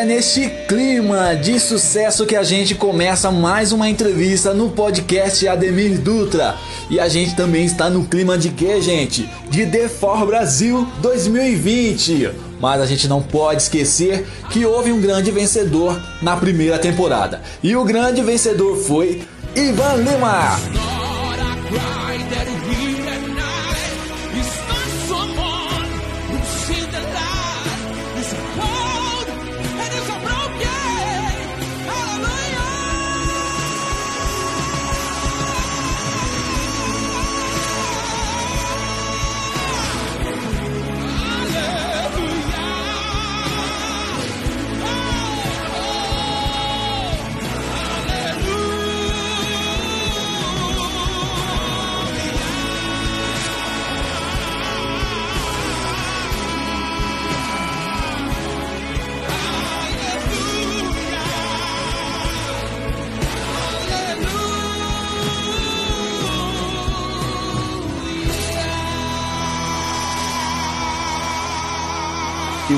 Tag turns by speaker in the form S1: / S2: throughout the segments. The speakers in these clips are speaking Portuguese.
S1: É neste clima de sucesso que a gente começa mais uma entrevista no podcast Ademir Dutra. E a gente também está no clima de quê, gente? De The For Brasil 2020. Mas a gente não pode esquecer que houve um grande vencedor na primeira temporada. E o grande vencedor foi Ivan Lima.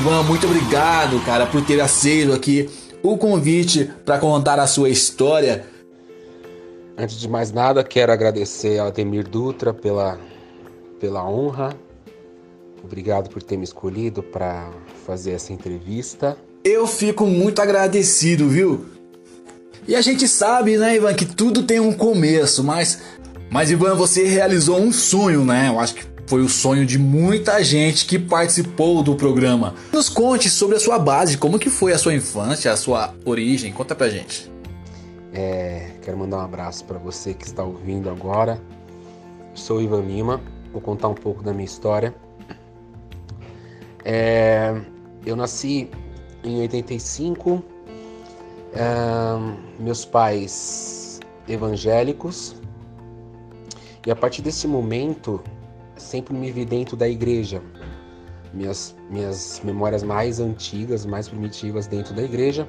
S1: Ivan, muito obrigado, cara, por ter aceito aqui o convite para contar a sua história.
S2: Antes de mais nada, quero agradecer ao Ademir Dutra pela, pela honra. Obrigado por ter me escolhido para fazer essa entrevista.
S1: Eu fico muito agradecido, viu? E a gente sabe, né, Ivan, que tudo tem um começo, mas mas Ivan, você realizou um sonho, né? Eu acho que foi o sonho de muita gente que participou do programa. Nos conte sobre a sua base, como que foi a sua infância, a sua origem, conta pra gente.
S2: É, quero mandar um abraço para você que está ouvindo agora. Sou Ivan Lima, vou contar um pouco da minha história. É, eu nasci em 85, é, meus pais evangélicos, e a partir desse momento sempre me vi dentro da igreja. Minhas, minhas memórias mais antigas, mais primitivas dentro da igreja.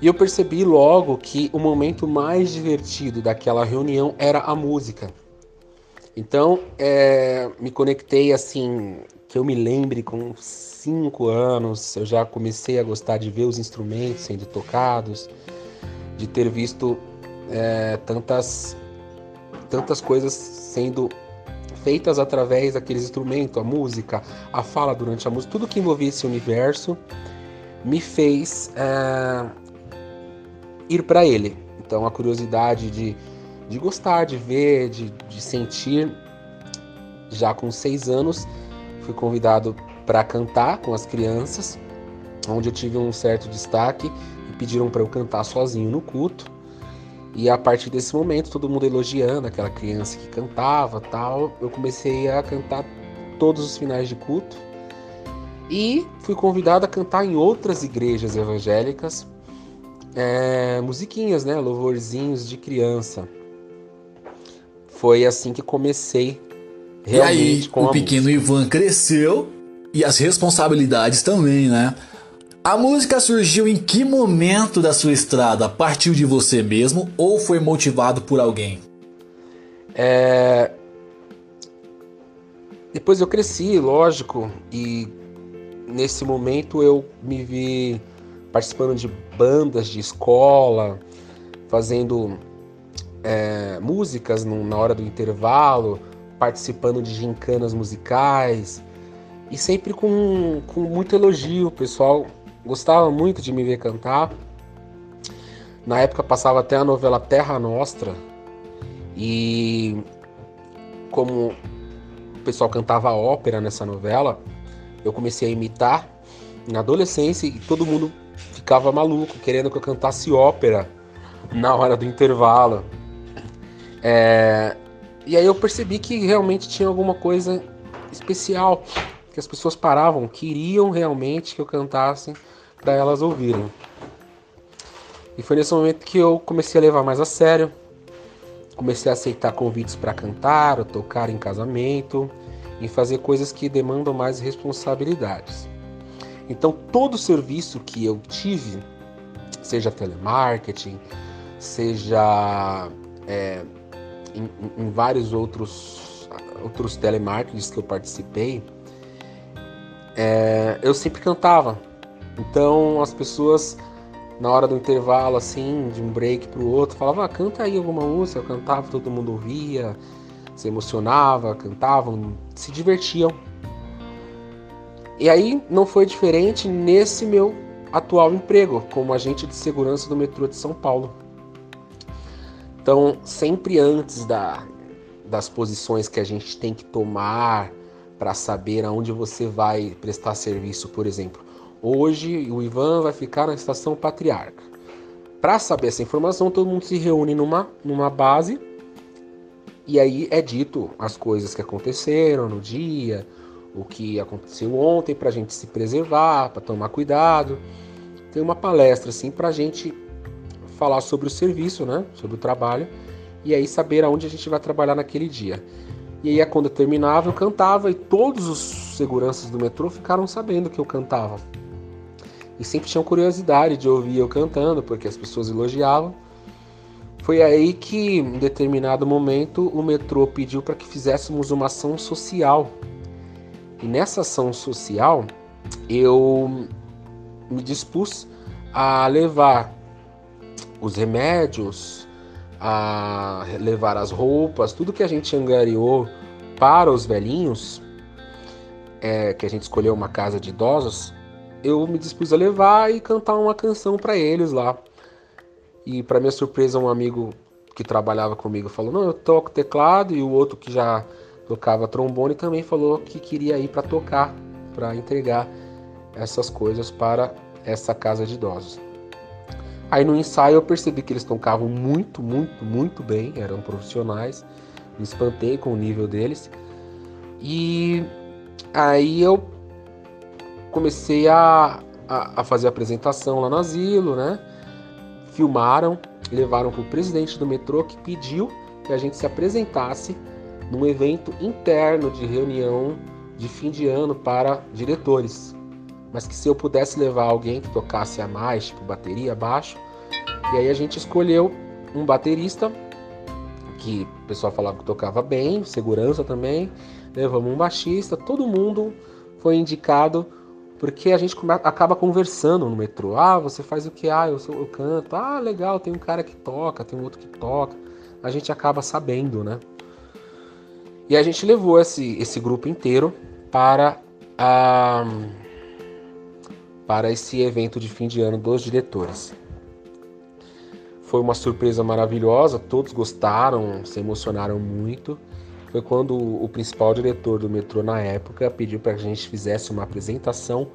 S2: E eu percebi logo que o momento mais divertido daquela reunião era a música. Então, é, me conectei assim, que eu me lembre com cinco anos, eu já comecei a gostar de ver os instrumentos sendo tocados, de ter visto é, tantas, tantas coisas sendo feitas através daqueles instrumentos, a música, a fala durante a música, tudo que envolvia esse universo me fez é, ir para ele. Então a curiosidade de, de gostar, de ver, de, de sentir. Já com seis anos fui convidado para cantar com as crianças, onde eu tive um certo destaque e pediram para eu cantar sozinho no culto. E a partir desse momento, todo mundo elogiando aquela criança que cantava, tal, eu comecei a cantar todos os finais de culto. E fui convidado a cantar em outras igrejas evangélicas, é, musiquinhas, né, louvorzinhos de criança. Foi assim que comecei realmente
S1: e aí,
S2: com
S1: o pequeno
S2: música.
S1: Ivan cresceu e as responsabilidades também, né? A música surgiu em que momento da sua estrada? Partiu de você mesmo ou foi motivado por alguém?
S2: É... Depois eu cresci, lógico, e nesse momento eu me vi participando de bandas de escola, fazendo é, músicas no, na hora do intervalo, participando de gincanas musicais e sempre com, com muito elogio. O pessoal gostava muito de me ver cantar. Na época passava até a novela Terra Nostra e como o pessoal cantava ópera nessa novela, eu comecei a imitar na adolescência e todo mundo ficava maluco querendo que eu cantasse ópera na hora do intervalo. É... E aí eu percebi que realmente tinha alguma coisa especial, que as pessoas paravam, queriam realmente que eu cantasse para elas ouvirem. E foi nesse momento que eu comecei a levar mais a sério, comecei a aceitar convites para cantar, tocar em casamento, e fazer coisas que demandam mais responsabilidades. Então, todo serviço que eu tive, seja telemarketing, seja é, em, em, vários outros, outros telemarketings que eu participei, é, eu sempre cantava. Então as pessoas na hora do intervalo, assim, de um break para o outro, falavam, ah, canta aí alguma música, eu cantava, todo mundo ouvia, se emocionava, cantavam, se divertiam. E aí não foi diferente nesse meu atual emprego como agente de segurança do metrô de São Paulo. Então, sempre antes da, das posições que a gente tem que tomar para saber aonde você vai prestar serviço, por exemplo, Hoje o Ivan vai ficar na estação Patriarca. Para saber essa informação, todo mundo se reúne numa, numa base e aí é dito as coisas que aconteceram no dia, o que aconteceu ontem para a gente se preservar, para tomar cuidado. Tem uma palestra assim para a gente falar sobre o serviço, né? Sobre o trabalho e aí saber aonde a gente vai trabalhar naquele dia. E aí quando eu terminava eu cantava e todos os seguranças do metrô ficaram sabendo que eu cantava e sempre tinham curiosidade de ouvir eu cantando, porque as pessoas elogiavam. Foi aí que, em determinado momento, o metrô pediu para que fizéssemos uma ação social. E nessa ação social, eu me dispus a levar os remédios, a levar as roupas, tudo que a gente angariou para os velhinhos, é, que a gente escolheu uma casa de idosos, eu me dispus a levar e cantar uma canção para eles lá. E para minha surpresa, um amigo que trabalhava comigo falou: "Não, eu toco teclado" e o outro que já tocava trombone também falou que queria ir para tocar, para entregar essas coisas para essa casa de idosos. Aí no ensaio eu percebi que eles tocavam muito, muito, muito bem, eram profissionais. Me espantei com o nível deles. E aí eu comecei a, a, a fazer a apresentação lá no asilo, né? Filmaram, levaram para o presidente do metrô que pediu que a gente se apresentasse num evento interno de reunião de fim de ano para diretores. Mas que se eu pudesse levar alguém que tocasse a mais, tipo bateria, baixo, e aí a gente escolheu um baterista que o pessoal falava que tocava bem, segurança também. Levamos um baixista, todo mundo foi indicado porque a gente acaba conversando no metrô. Ah, você faz o que? Ah, eu, eu canto. Ah, legal, tem um cara que toca, tem um outro que toca. A gente acaba sabendo, né? E a gente levou esse, esse grupo inteiro para, a, para esse evento de fim de ano dos diretores. Foi uma surpresa maravilhosa, todos gostaram, se emocionaram muito foi quando o principal diretor do metrô na época pediu para que a gente fizesse uma apresentação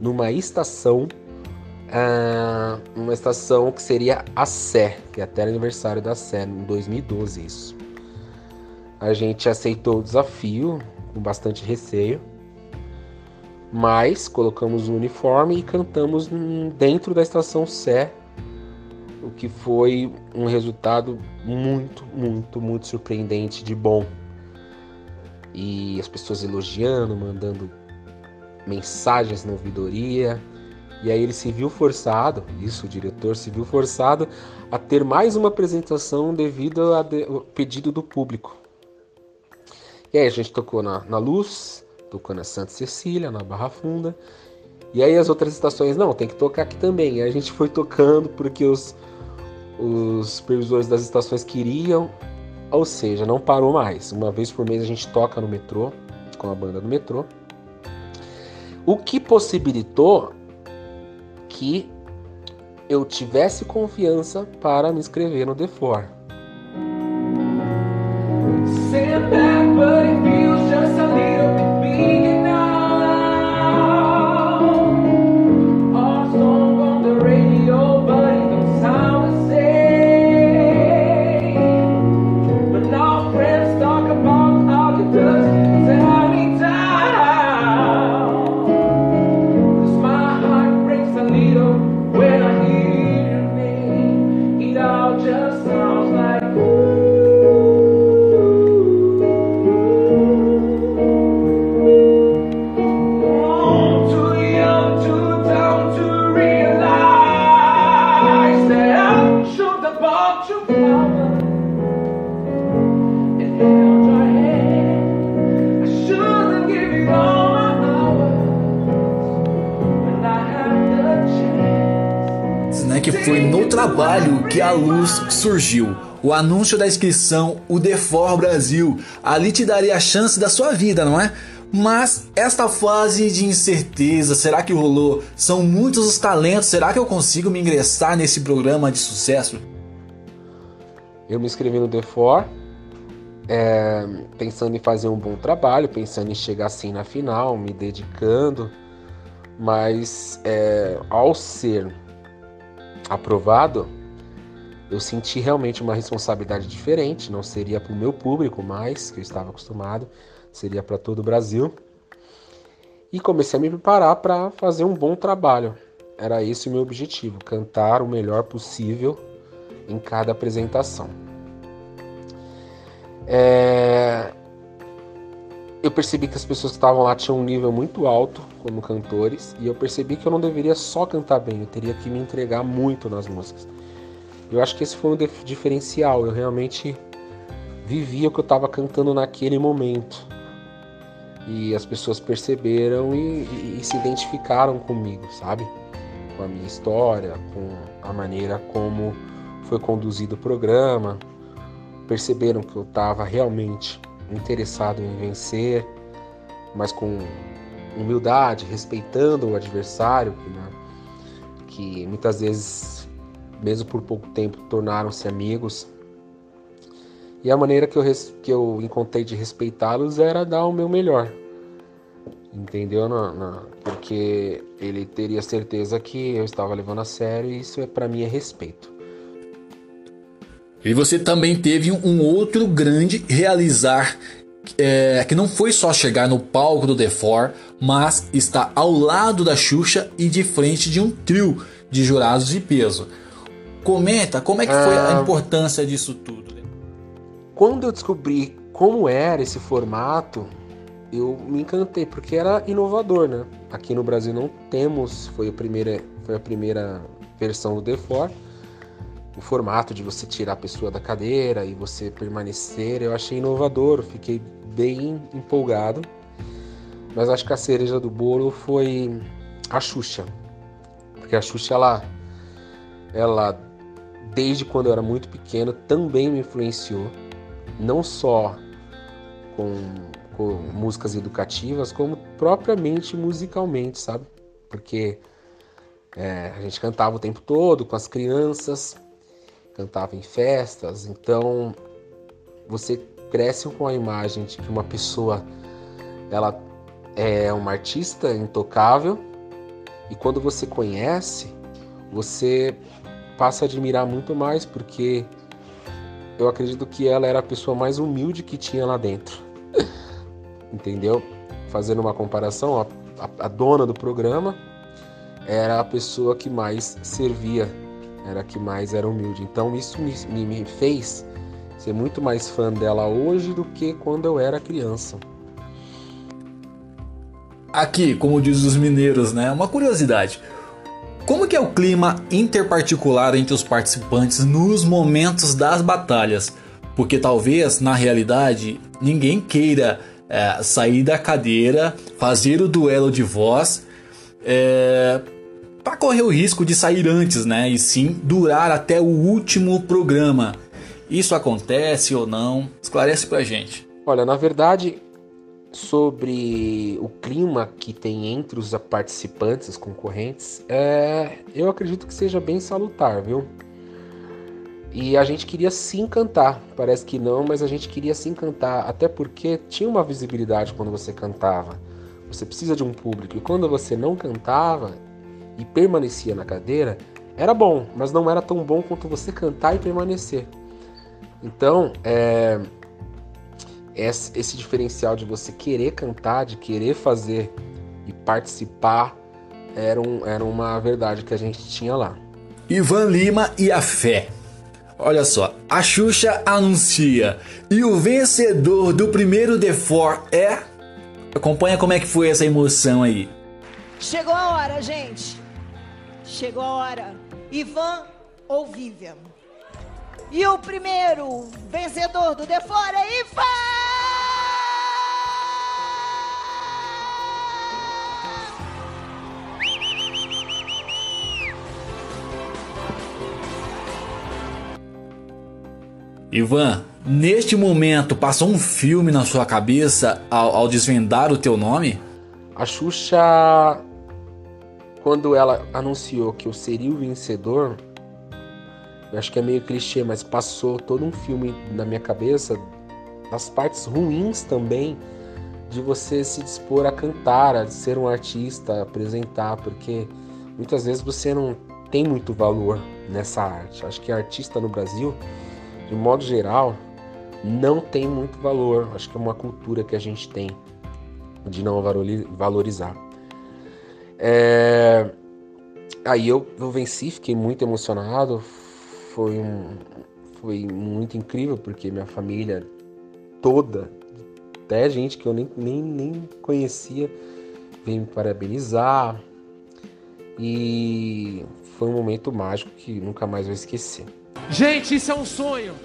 S2: numa estação, uh, uma estação que seria a Sé, que é até aniversário da Sé, em 2012 isso. A gente aceitou o desafio com bastante receio, mas colocamos o uniforme e cantamos dentro da estação Sé, o que foi um resultado muito, muito, muito surpreendente de bom e as pessoas elogiando, mandando mensagens na ouvidoria. E aí ele se viu forçado, isso o diretor se viu forçado a ter mais uma apresentação devido ao pedido do público. E aí a gente tocou na, na Luz, tocou na Santa Cecília, na Barra Funda. E aí as outras estações, não, tem que tocar aqui também. E aí a gente foi tocando porque os, os supervisores das estações queriam ou seja, não parou mais. Uma vez por mês a gente toca no metrô, com a banda do metrô. O que possibilitou que eu tivesse confiança para me inscrever no The Four.
S1: Surgiu. O anúncio da inscrição, o Defor Brasil. Ali te daria a chance da sua vida, não é? Mas esta fase de incerteza, será que rolou? São muitos os talentos, será que eu consigo me ingressar nesse programa de sucesso?
S2: Eu me inscrevi no Defor, é, pensando em fazer um bom trabalho, pensando em chegar assim na final, me dedicando, mas é, ao ser aprovado, eu senti realmente uma responsabilidade diferente, não seria para o meu público mais, que eu estava acostumado, seria para todo o Brasil. E comecei a me preparar para fazer um bom trabalho. Era esse o meu objetivo, cantar o melhor possível em cada apresentação. É... Eu percebi que as pessoas que estavam lá tinham um nível muito alto como cantores e eu percebi que eu não deveria só cantar bem, eu teria que me entregar muito nas músicas. Eu acho que esse foi um diferencial, eu realmente vivia o que eu estava cantando naquele momento. E as pessoas perceberam e, e, e se identificaram comigo, sabe? Com a minha história, com a maneira como foi conduzido o programa, perceberam que eu estava realmente interessado em vencer, mas com humildade, respeitando o adversário, que, né, que muitas vezes, mesmo por pouco tempo, tornaram-se amigos. E a maneira que eu, que eu encontrei de respeitá-los era dar o meu melhor. Entendeu? Na, na, porque ele teria certeza que eu estava levando a sério e isso é para mim é respeito.
S1: E você também teve um outro grande realizar é, que não foi só chegar no palco do The Four, mas está ao lado da Xuxa e de frente de um trio de jurados de peso. Comenta como é que foi a ah. importância disso tudo.
S2: Quando eu descobri como era esse formato, eu me encantei porque era inovador, né? Aqui no Brasil não temos, foi a primeira, foi a primeira versão do The Four o formato de você tirar a pessoa da cadeira e você permanecer, eu achei inovador, fiquei bem empolgado. Mas acho que a cereja do bolo foi a Xuxa. Porque a Xuxa, ela, ela desde quando eu era muito pequeno, também me influenciou. Não só com, com músicas educativas, como propriamente musicalmente, sabe? Porque é, a gente cantava o tempo todo com as crianças, cantava em festas, então você cresce com a imagem de que uma pessoa ela é uma artista intocável e quando você conhece, você passa a admirar muito mais porque eu acredito que ela era a pessoa mais humilde que tinha lá dentro. Entendeu? Fazendo uma comparação, a, a, a dona do programa era a pessoa que mais servia era a que mais era humilde. Então isso me, me fez ser muito mais fã dela hoje do que quando eu era criança.
S1: Aqui, como diz os mineiros, né? Uma curiosidade. Como que é o clima interparticular entre os participantes nos momentos das batalhas? Porque talvez, na realidade, ninguém queira é, sair da cadeira, fazer o duelo de voz, é, para correr o risco de sair antes, né? E sim durar até o último programa. Isso acontece ou não? Esclarece pra gente.
S2: Olha, na verdade, sobre o clima que tem entre os participantes, os concorrentes, é, eu acredito que seja bem salutar, viu? E a gente queria sim cantar, parece que não, mas a gente queria sim cantar, até porque tinha uma visibilidade quando você cantava. Você precisa de um público, e quando você não cantava, e permanecia na cadeira, era bom, mas não era tão bom quanto você cantar e permanecer. Então, é, esse diferencial de você querer cantar, de querer fazer e participar, era, um, era uma verdade que a gente tinha lá.
S1: Ivan Lima e a fé. Olha só, a Xuxa anuncia e o vencedor do primeiro The Four é. Acompanha como é que foi essa emoção aí.
S3: Chegou a hora, gente. Chegou a hora. Ivan ou Vivian? E o primeiro vencedor do The Fora é Ivan!
S1: Ivan, neste momento passou um filme na sua cabeça ao, ao desvendar o teu nome?
S2: A Xuxa, quando ela anunciou que eu seria o vencedor, eu acho que é meio clichê, mas passou todo um filme na minha cabeça, das partes ruins também, de você se dispor a cantar, a ser um artista, a apresentar, porque muitas vezes você não tem muito valor nessa arte. Acho que artista no Brasil, de modo geral, não tem muito valor. Acho que é uma cultura que a gente tem de não valorizar. É... Aí eu, eu venci, fiquei muito emocionado. Foi, um, foi muito incrível, porque minha família toda, até gente que eu nem, nem, nem conhecia, veio me parabenizar. E foi um momento mágico que nunca mais vou esquecer.
S4: Gente, isso é um sonho.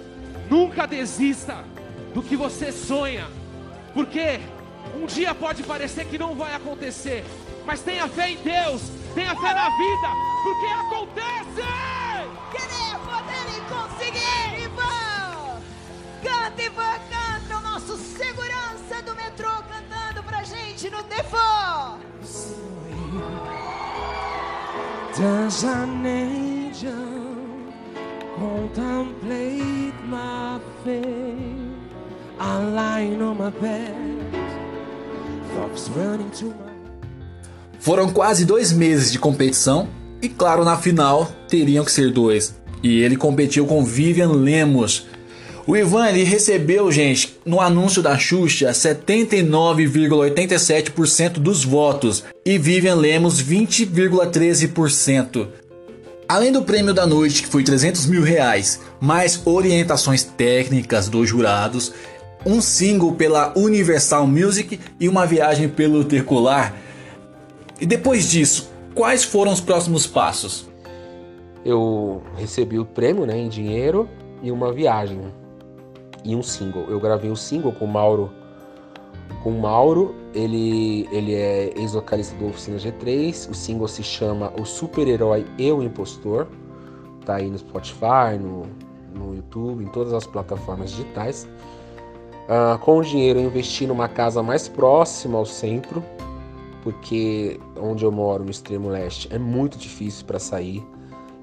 S4: Nunca desista do que você sonha. Porque um dia pode parecer que não vai acontecer, mas tenha fé em Deus, tenha fé na vida, porque acontece!
S3: Querer, poder e conseguir, Ivan! Canta, Ivan, canta, o nosso segurança do metrô cantando pra gente no Defó!
S4: Does an angel contemplate my fate? I'm lying on my bed.
S1: Foram quase dois meses de competição e, claro, na final teriam que ser dois. E ele competiu com Vivian Lemos. O Ivan ele recebeu, gente, no anúncio da Xuxa, 79,87% dos votos e Vivian Lemos 20,13%. Além do prêmio da noite, que foi 300 mil reais, mais orientações técnicas dos jurados, um single pela Universal Music e uma viagem pelo Tercolar. E depois disso, quais foram os próximos passos?
S2: Eu recebi o prêmio né, em dinheiro e uma viagem e um single. Eu gravei o single com o Mauro. Com o Mauro, ele, ele é ex-vocalista do Oficina G3. O single se chama O Super-Herói e o Impostor. Tá aí no Spotify, no, no YouTube, em todas as plataformas digitais. Uh, com o dinheiro eu investi numa casa mais próxima ao centro, porque onde eu moro, no extremo leste, é muito difícil para sair.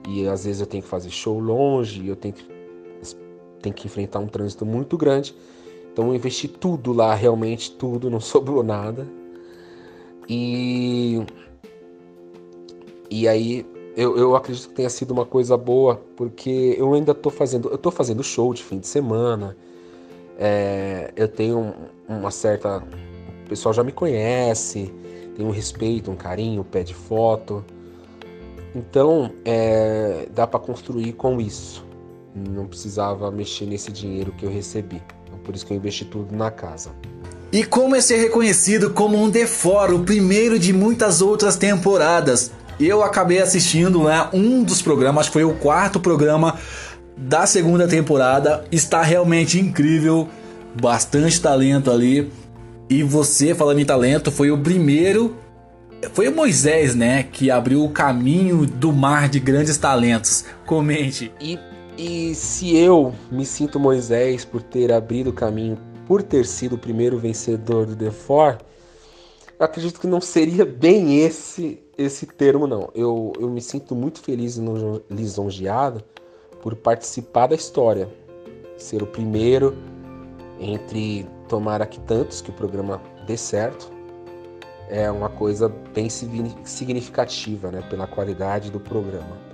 S2: E às vezes eu tenho que fazer show longe, eu tenho que, tenho que enfrentar um trânsito muito grande. Então eu investi tudo lá, realmente tudo, não sobrou nada. E, e aí eu, eu acredito que tenha sido uma coisa boa, porque eu ainda estou fazendo, eu tô fazendo show de fim de semana. É, eu tenho uma certa. O pessoal já me conhece, tem um respeito, um carinho, pede foto. Então, é, dá para construir com isso. Não precisava mexer nesse dinheiro que eu recebi. Por isso que eu investi tudo na casa.
S1: E como é ser reconhecido como um The o primeiro de muitas outras temporadas? Eu acabei assistindo né, um dos programas, acho que foi o quarto programa da segunda temporada. Está realmente incrível, bastante talento ali. E você, falando em talento, foi o primeiro. Foi o Moisés, né? Que abriu o caminho do mar de grandes talentos. Comente.
S2: E, e se eu me sinto Moisés por ter abrido o caminho, por ter sido o primeiro vencedor do eu acredito que não seria bem esse esse termo, não. Eu, eu me sinto muito feliz e lisonjeado por participar da história, ser o primeiro entre tomara que tantos que o programa dê certo. É uma coisa bem significativa, né, pela qualidade do programa.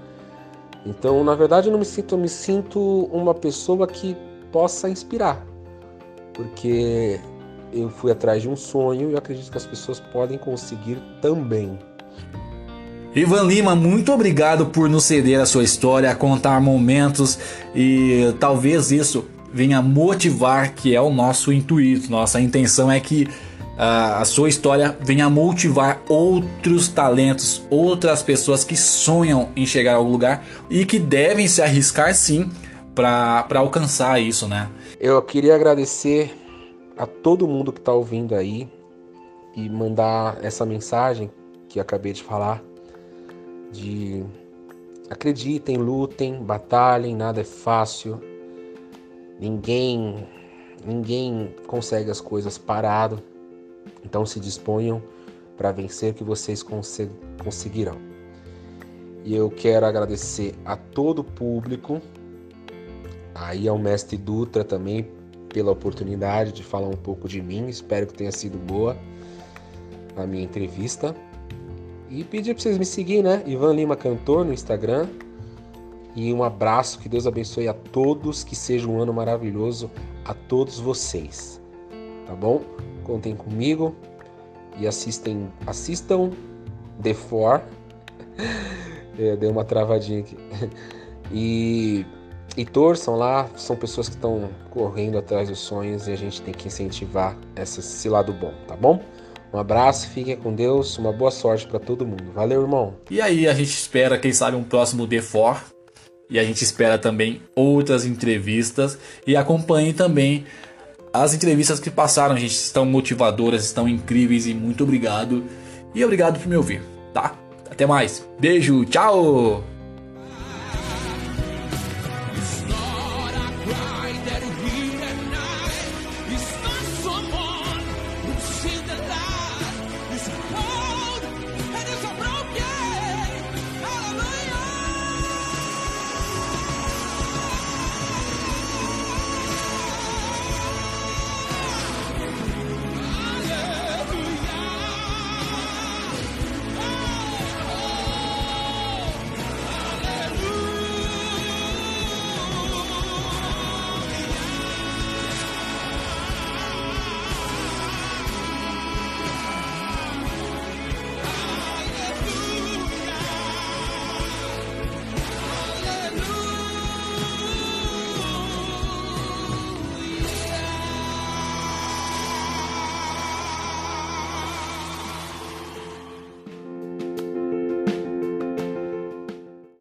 S2: Então, na verdade, eu não me sinto, eu me sinto uma pessoa que possa inspirar, porque eu fui atrás de um sonho e acredito que as pessoas podem conseguir também.
S1: Ivan Lima, muito obrigado por nos ceder a sua história, contar momentos e talvez isso venha motivar, que é o nosso intuito. Nossa intenção é que a, a sua história venha motivar outros talentos, outras pessoas que sonham em chegar ao lugar e que devem se arriscar sim para alcançar isso, né?
S2: Eu queria agradecer a todo mundo que está ouvindo aí e mandar essa mensagem que acabei de falar de acreditem, lutem, batalhem, nada é fácil. Ninguém ninguém consegue as coisas parado. Então se disponham para vencer que vocês conseguirão. E eu quero agradecer a todo o público, aí ao mestre Dutra também pela oportunidade de falar um pouco de mim. Espero que tenha sido boa a minha entrevista. E pedir para vocês me seguirem, né? Ivan Lima Cantor no Instagram. E um abraço, que Deus abençoe a todos, que seja um ano maravilhoso a todos vocês. Tá bom? Contem comigo e assistem, assistam The Four. é, deu uma travadinha aqui. E, e torçam lá, são pessoas que estão correndo atrás dos sonhos e a gente tem que incentivar esse lado bom, tá bom? Um abraço, fiquem com Deus, uma boa sorte para todo mundo. Valeu, irmão.
S1: E aí, a gente espera, quem sabe, um próximo D4. E a gente espera também outras entrevistas. E acompanhe também as entrevistas que passaram, gente. Estão motivadoras, estão incríveis e muito obrigado. E obrigado por me ouvir, tá? Até mais. Beijo, tchau!